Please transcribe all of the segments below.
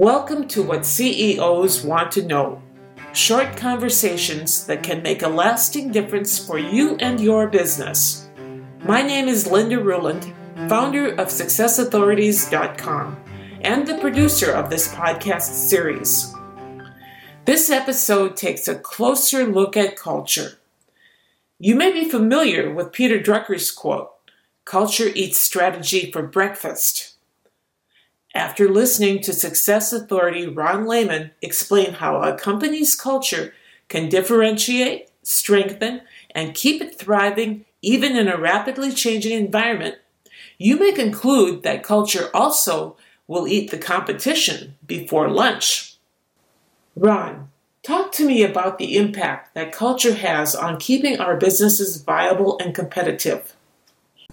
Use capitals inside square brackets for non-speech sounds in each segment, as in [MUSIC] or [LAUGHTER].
Welcome to What CEOs Want to Know short conversations that can make a lasting difference for you and your business. My name is Linda Ruland, founder of SuccessAuthorities.com and the producer of this podcast series. This episode takes a closer look at culture. You may be familiar with Peter Drucker's quote Culture eats strategy for breakfast. After listening to success authority Ronn Lehmann explain how a company's culture can differentiate, strengthen, and keep it thriving even in a rapidly changing environment, you may conclude that culture also will eat the competition before lunch. Ronn, talk to me about the impact that culture has on keeping our businesses viable and competitive.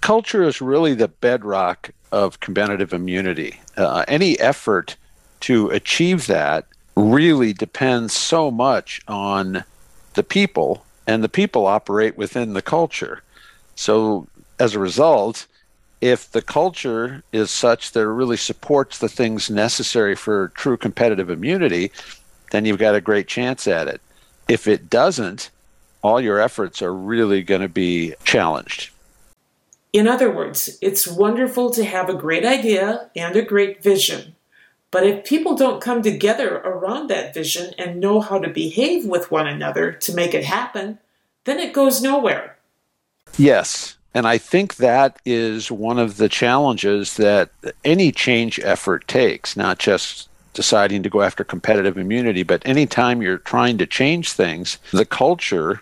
Culture is really the bedrock of competitive immunity. Uh, any effort to achieve that really depends so much on the people, and the people operate within the culture. So, as a result, if the culture is such that it really supports the things necessary for true competitive immunity, then you've got a great chance at it. If it doesn't, all your efforts are really going to be challenged. In other words, it's wonderful to have a great idea and a great vision. But if people don't come together around that vision and know how to behave with one another to make it happen, then it goes nowhere. Yes. And I think that is one of the challenges that any change effort takes, not just deciding to go after competitive immunity, but anytime you're trying to change things, the culture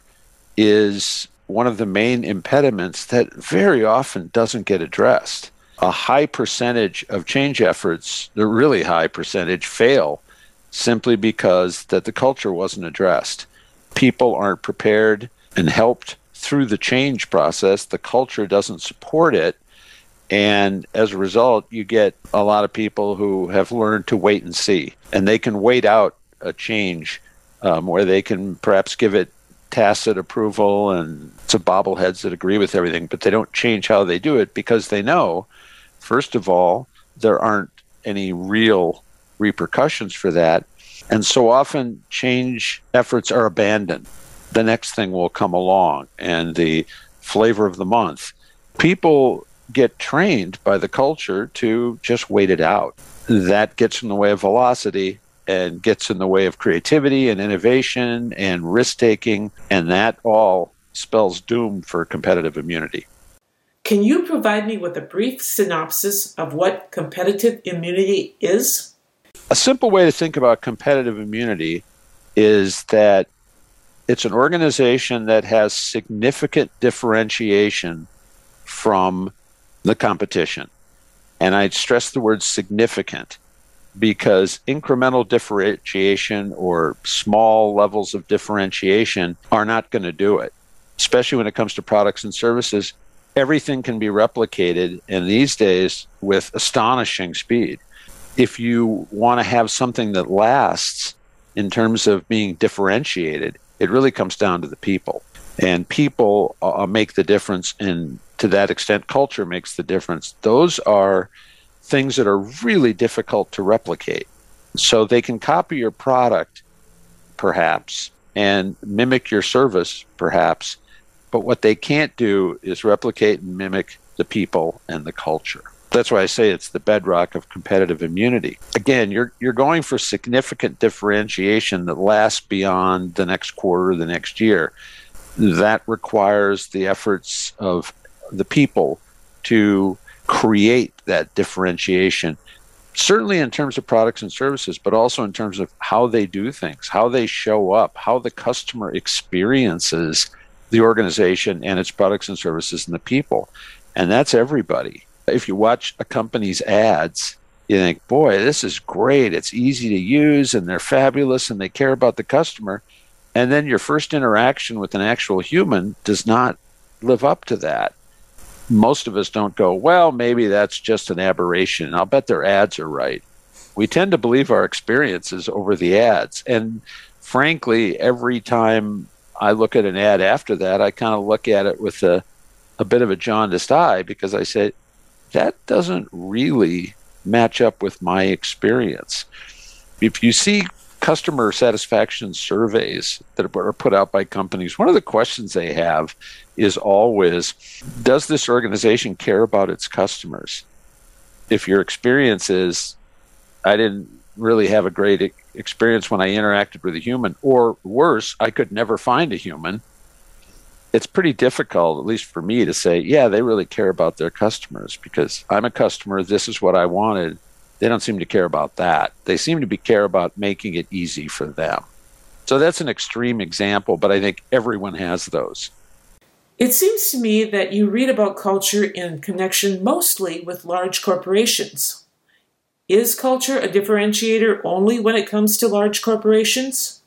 is one of the main impediments that very often doesn't get addressed. A high percentage of change efforts, the really high percentage, fail simply because that the culture wasn't addressed. People aren't prepared and helped through the change process. The culture doesn't support it. And as a result, you get a lot of people who have learned to wait and see. And they can wait out a change um, where they can perhaps give it tacit approval and some bobbleheads that agree with everything, but they don't change how they do it because they know, first of all, there aren't any real repercussions for that. And so often change efforts are abandoned. The next thing will come along and the flavor of the month. People get trained by the culture to just wait it out. That gets in the way of velocity and gets in the way of creativity and innovation and risk taking, and that all spells doom for competitive immunity. Can you provide me with a brief synopsis of what competitive immunity is? A simple way to think about competitive immunity is that it's an organization that has significant differentiation from the competition. And I'd stress the word significant because incremental differentiation or small levels of differentiation are not going to do it, especially when it comes to products and services. Everything can be replicated, and these days with astonishing speed. If you want to have something that lasts in terms of being differentiated, it really comes down to the people. And people uh, make the difference, and to that extent, culture makes the difference. Those are things that are really difficult to replicate. So they can copy your product, perhaps, and mimic your service, perhaps, but what they can't do is replicate and mimic the people and the culture. That's why I say it's the bedrock of competitive immunity. Again, you're you're going for significant differentiation that lasts beyond the next quarter, the next year. That requires the efforts of the people to create that differentiation certainly in terms of products and services, but also in terms of how they do things, how they show up, how the customer experiences the organization and its products and services and the people. And that's everybody. If you watch a company's ads, you think, boy, this is great. It's easy to use and they're fabulous and they care about the customer. And then your first interaction with an actual human does not live up to that most of us don't go, well, maybe that's just an aberration. I'll bet their ads are right. We tend to believe our experiences over the ads. And frankly, every time I look at an ad after that, I kind of look at it with a, a bit of a jaundiced eye because I say, that doesn't really match up with my experience. If you see customer satisfaction surveys that are put out by companies, one of the questions they have is always Does this organization care about its customers? If your experience is, I didn't really have a great experience when I interacted with a human, or worse, I could never find a human, it's pretty difficult, at least for me, to say, yeah, they really care about their customers because I'm a customer. This is what I wanted. They don't seem to care about that. They seem to be care about making it easy for them. So that's an extreme example, but I think everyone has those. It seems to me that you read about culture in connection mostly with large corporations. Is culture a differentiator only when it comes to large corporations?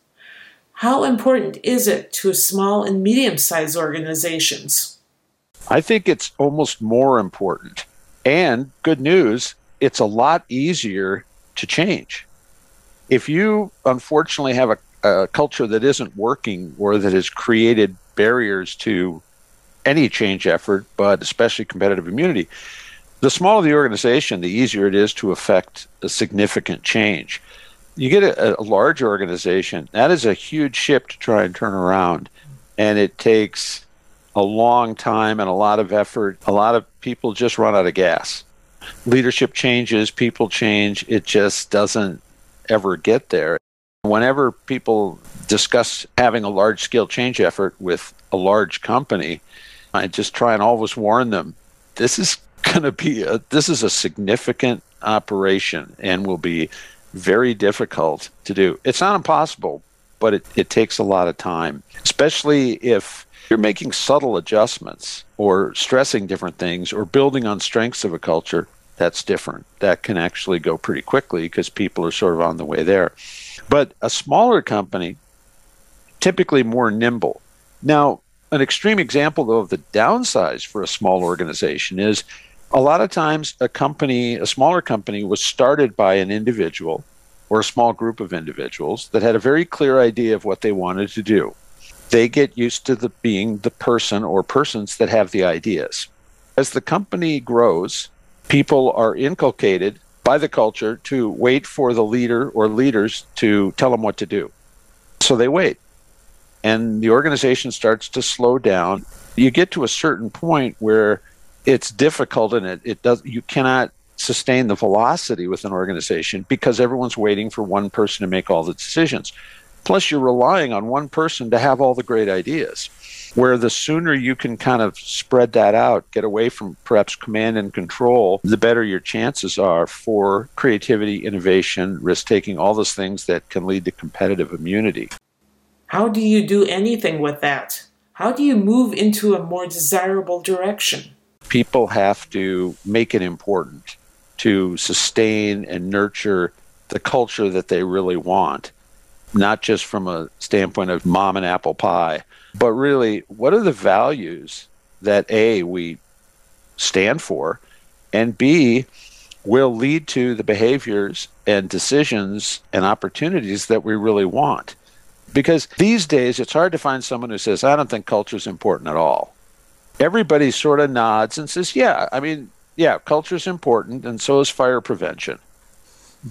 How important is it to small and medium sized organizations? I think it's almost more important. And good news, it's a lot easier to change. If you unfortunately have a, a culture that isn't working or that has created barriers to any change effort, but especially competitive immunity, the smaller the organization, the easier it is to affect a significant change you get a, a large organization, that is a huge ship to try and turn around. And it takes a long time and a lot of effort. A lot of people just run out of gas. Leadership changes, people change. It just doesn't ever get there. Whenever people discuss having a large scale change effort with a large company, I just try and always warn them this is going to be a, this is a significant operation and will be very difficult to do. It's not impossible, but it, it takes a lot of time, especially if you're making subtle adjustments or stressing different things or building on strengths of a culture. That's different. That can actually go pretty quickly because people are sort of on the way there. But a smaller company, typically more nimble. Now, an extreme example, though, of the downsides for a small organization is a lot of times a company, a smaller company, was started by an individual or a small group of individuals that had a very clear idea of what they wanted to do. They get used to the being the person or persons that have the ideas. As the company grows, people are inculcated by the culture to wait for the leader or leaders to tell them what to do. So they wait. And the organization starts to slow down. You get to a certain point where it's difficult and it, it does you cannot sustain the velocity with an organization because everyone's waiting for one person to make all the decisions. Plus, you're relying on one person to have all the great ideas. Where the sooner you can kind of spread that out, get away from perhaps command and control, the better your chances are for creativity, innovation, risk taking, all those things that can lead to competitive immunity. How do you do anything with that? How do you move into a more desirable direction? people have to make it important to sustain and nurture the culture that they really want, not just from a standpoint of mom and apple pie, but really what are the values that A, we stand for, and B, will lead to the behaviors and decisions and opportunities that we really want. Because these days, it's hard to find someone who says, I don't think culture is important at all everybody sort of nods and says, yeah, I mean, yeah, culture is important, and so is fire prevention.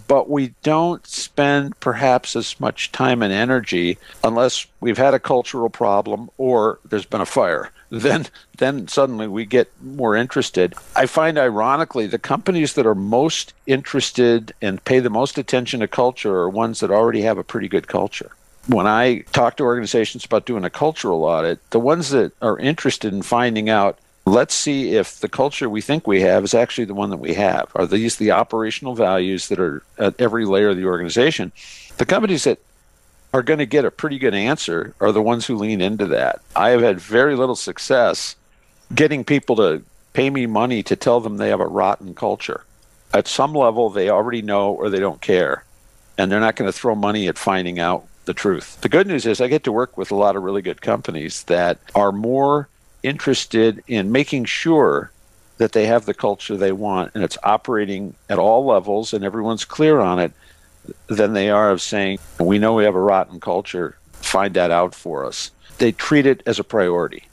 But we don't spend perhaps as much time and energy unless we've had a cultural problem or there's been a fire. [LAUGHS] Then, then suddenly we get more interested. I find, ironically, the companies that are most interested and pay the most attention to culture are ones that already have a pretty good culture when I talk to organizations about doing a cultural audit, the ones that are interested in finding out, let's see if the culture we think we have is actually the one that we have. Are these the operational values that are at every layer of the organization? The companies that are going to get a pretty good answer are the ones who lean into that. I have had very little success getting people to pay me money to tell them they have a rotten culture. At some level, they already know or they don't care. And they're not going to throw money at finding out the truth. The good news is I get to work with a lot of really good companies that are more interested in making sure that they have the culture they want and it's operating at all levels and everyone's clear on it than they are of saying, we know we have a rotten culture, find that out for us. They treat it as a priority.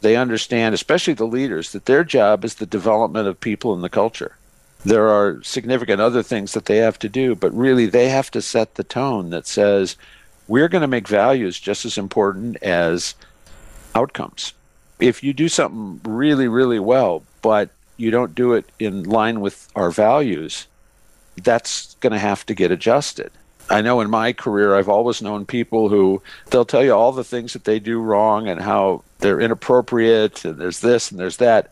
They understand, especially the leaders, that their job is the development of people in the culture. There are significant other things that they have to do, but really they have to set the tone that says we're going to make values just as important as outcomes. If you do something really, really well, but you don't do it in line with our values, that's going to have to get adjusted. I know in my career, I've always known people who they'll tell you all the things that they do wrong and how they're inappropriate and there's this and there's that.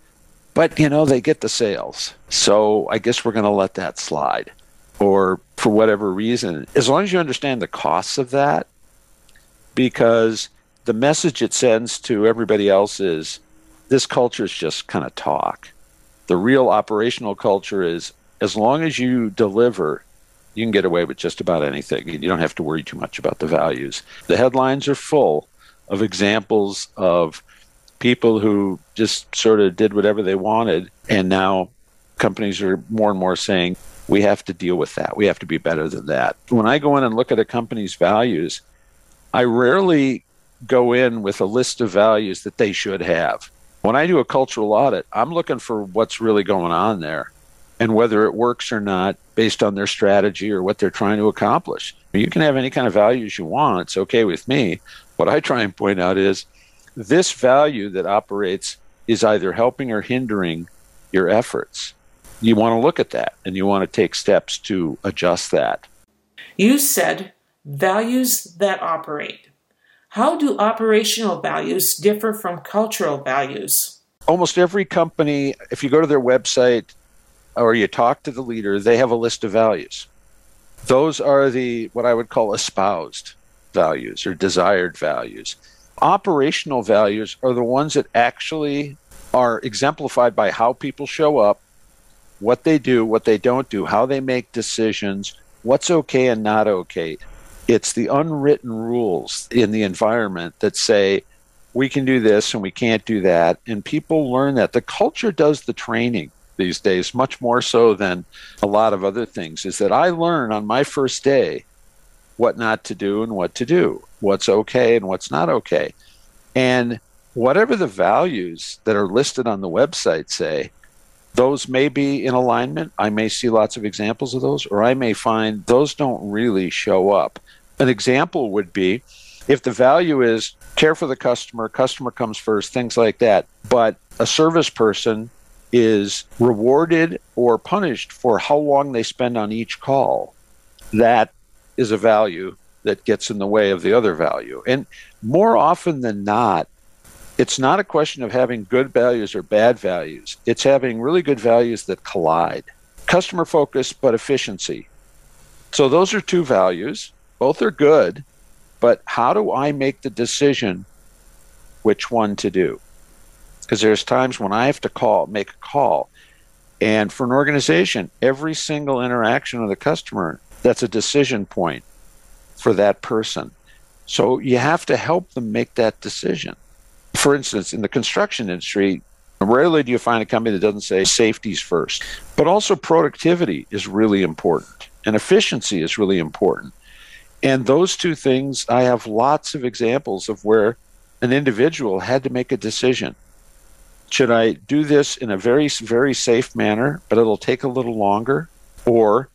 But, you know, they get the sales. So I guess we're going to let that slide. Or for whatever reason, as long as you understand the costs of that, because the message it sends to everybody else is this culture is just kind of talk. The real operational culture is as long as you deliver, you can get away with just about anything. You don't have to worry too much about the values. The headlines are full of examples of people who just sort of did whatever they wanted, and now companies are more and more saying, we have to deal with that. We have to be better than that. When I go in and look at a company's values, I rarely go in with a list of values that they should have. When I do a cultural audit, I'm looking for what's really going on there and whether it works or not based on their strategy or what they're trying to accomplish. You can have any kind of values you want, it's okay with me. What I try and point out is this value that operates is either helping or hindering your efforts. You want to look at that and you want to take steps to adjust that. You said values that operate. How do operational values differ from cultural values? Almost every company, if you go to their website, or you talk to the leader, they have a list of values. Those are the what I would call espoused values or desired values. Operational values are the ones that actually are exemplified by how people show up, what they do, what they don't do, how they make decisions, what's okay and not okay. It's the unwritten rules in the environment that say we can do this and we can't do that. And people learn that. The culture does the training these days, much more so than a lot of other things, is that I learn on my first day what not to do and what to do, what's okay and what's not okay. And whatever the values that are listed on the website say, those may be in alignment. I may see lots of examples of those, or I may find those don't really show up. An example would be if the value is care for the customer, customer comes first, things like that, but a service person is rewarded or punished for how long they spend on each call. That is a value that gets in the way of the other value. And more often than not, it's not a question of having good values or bad values. It's having really good values that collide. Customer focus, but efficiency. So those are two values. Both are good, but how do I make the decision which one to do? because there's times when I have to call, make a call. And for an organization, every single interaction with a customer, that's a decision point for that person. So you have to help them make that decision. For instance, in the construction industry, rarely do you find a company that doesn't say safety's first, but also productivity is really important and efficiency is really important. And those two things, I have lots of examples of where an individual had to make a decision should I do this in a very, very safe manner, but it'll take a little longer? Or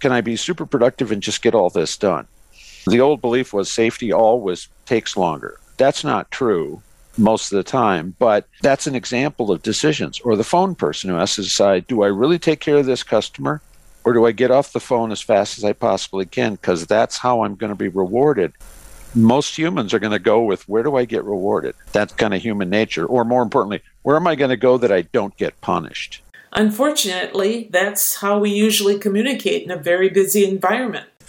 can I be super productive and just get all this done? The old belief was safety always takes longer. That's not true most of the time, but that's an example of decisions. Or the phone person who has to decide do I really take care of this customer? Or do I get off the phone as fast as I possibly can? Because that's how I'm going to be rewarded most humans are going to go with where do I get rewarded? That's kind of human nature. Or more importantly, where am I going to go that I don't get punished? Unfortunately, that's how we usually communicate in a very busy environment. [LAUGHS]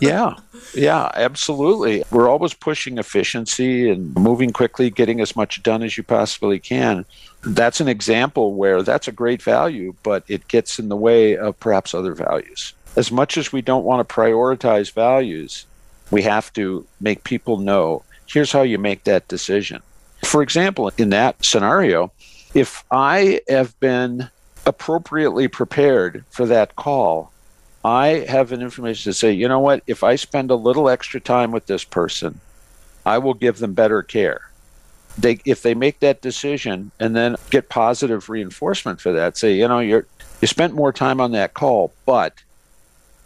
yeah, yeah, absolutely. We're always pushing efficiency and moving quickly, getting as much done as you possibly can. That's an example where that's a great value, but it gets in the way of perhaps other values. As much as we don't want to prioritize values, we have to make people know here's how you make that decision. For example, in that scenario, if I have been appropriately prepared for that call, I have an information to say, you know what, if I spend a little extra time with this person, I will give them better care. They, if they make that decision and then get positive reinforcement for that, say, you know, you're You spent more time on that call, but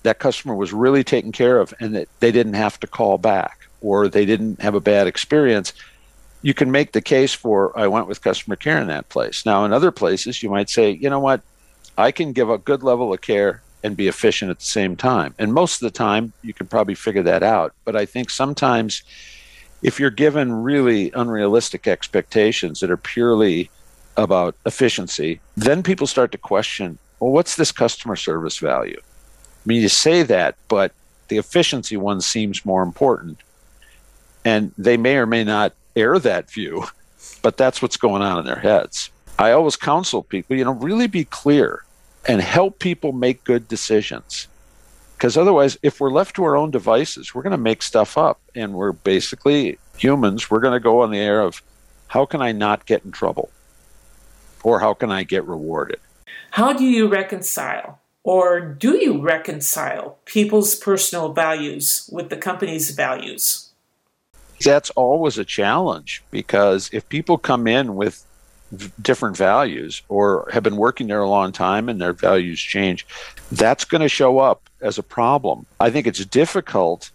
that customer was really taken care of and that they didn't have to call back or they didn't have a bad experience. You can make the case for I went with customer care in that place. Now, in other places, you might say, you know what, I can give a good level of care and be efficient at the same time. And most of the time, you can probably figure that out. But I think sometimes if you're given really unrealistic expectations that are purely about efficiency, then people start to question well, what's this customer service value? I mean, you say that, but the efficiency one seems more important. And they may or may not air that view, but that's what's going on in their heads. I always counsel people, you know, really be clear and help people make good decisions. Because otherwise, if we're left to our own devices, we're going to make stuff up. And we're basically humans, we're going to go on the air of how can I not get in trouble? Or how can I get rewarded? How do you reconcile, or do you reconcile people's personal values with the company's values? That's always a challenge because if people come in with different values or have been working there a long time and their values change, that's going to show up as a problem. I think it's difficult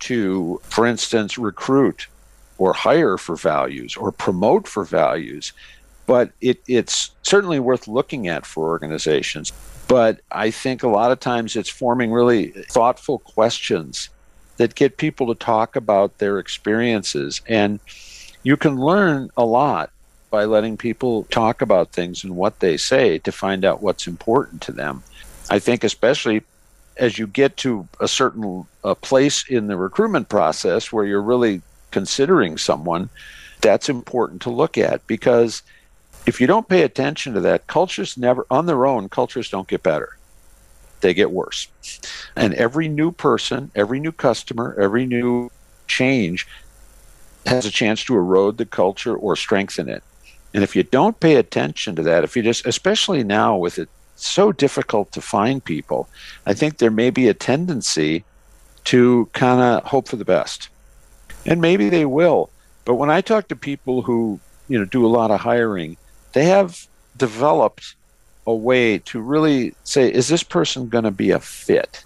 to, for instance, recruit or hire for values or promote for values but it, it's certainly worth looking at for organizations. But I think a lot of times it's forming really thoughtful questions that get people to talk about their experiences. And you can learn a lot by letting people talk about things and what they say to find out what's important to them. I think, especially as you get to a certain a place in the recruitment process where you're really considering someone, that's important to look at because if you don't pay attention to that, cultures never, on their own, cultures don't get better. They get worse. And every new person, every new customer, every new change has a chance to erode the culture or strengthen it. And if you don't pay attention to that, if you just, especially now with it so difficult to find people, I think there may be a tendency to kind of hope for the best. And maybe they will. But when I talk to people who, you know, do a lot of hiring, they have developed a way to really say, is this person going to be a fit?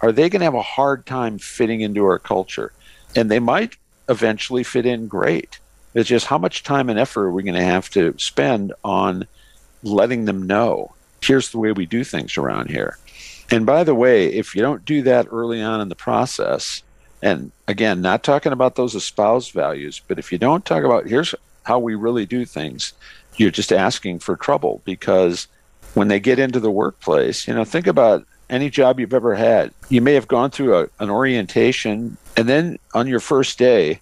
Are they going to have a hard time fitting into our culture? And they might eventually fit in great. It's just how much time and effort are we going to have to spend on letting them know here's the way we do things around here. And by the way, if you don't do that early on in the process, and again, not talking about those espoused values, but if you don't talk about here's how we really do things, you're just asking for trouble because when they get into the workplace, you know, think about any job you've ever had. You may have gone through a, an orientation, and then on your first day,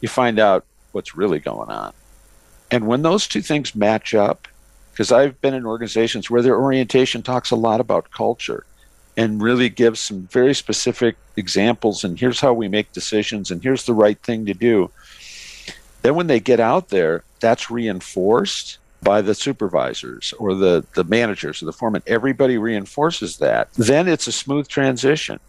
you find out what's really going on. And when those two things match up, because I've been in organizations where their orientation talks a lot about culture and really gives some very specific examples, and here's how we make decisions, and here's the right thing to do. Then when they get out there, that's reinforced by the supervisors or the, the managers or the foreman. Everybody reinforces that. Then it's a smooth transition.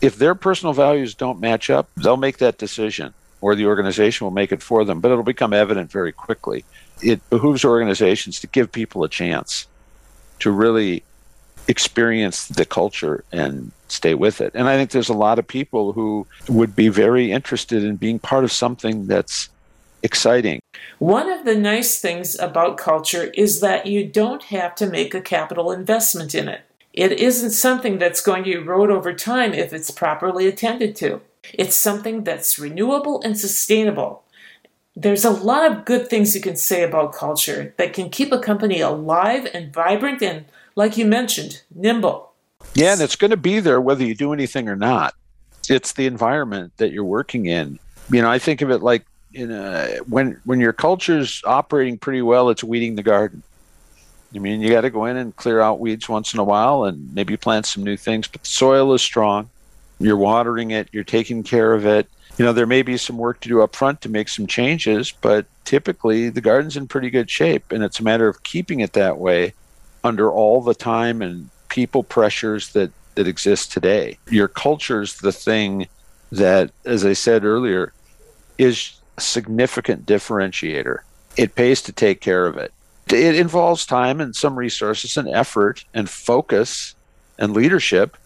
If their personal values don't match up, they'll make that decision or the organization will make it for them, but it'll become evident very quickly. It behooves organizations to give people a chance to really experience the culture and stay with it. And I think there's a lot of people who would be very interested in being part of something that's exciting. One of the nice things about culture is that you don't have to make a capital investment in it. It isn't something that's going to erode over time if it's properly attended to. It's something that's renewable and sustainable. There's a lot of good things you can say about culture that can keep a company alive and vibrant and, like you mentioned, nimble. Yeah, and it's going to be there whether you do anything or not. It's the environment that you're working in. You know, I think of it like in a, when when your culture's operating pretty well, it's weeding the garden. I mean, you got to go in and clear out weeds once in a while, and maybe plant some new things. But the soil is strong. You're watering it. You're taking care of it. You know, there may be some work to do up front to make some changes, but typically the garden's in pretty good shape, and it's a matter of keeping it that way under all the time and people pressures that that exist today. Your culture's the thing that, as I said earlier, is a significant differentiator. It pays to take care of it. It involves time and some resources and effort and focus and leadership.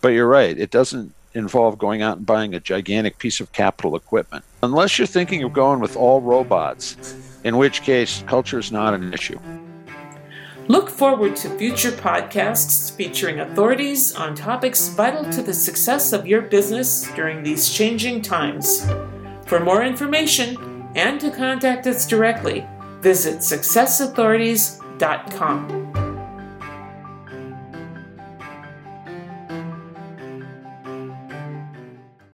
But you're right, it doesn't involve going out and buying a gigantic piece of capital equipment. Unless you're thinking of going with all robots, in which case culture is not an issue. Look forward to future podcasts featuring authorities on topics vital to the success of your business during these changing times. For more information and to contact us directly, visit successauthorities.com.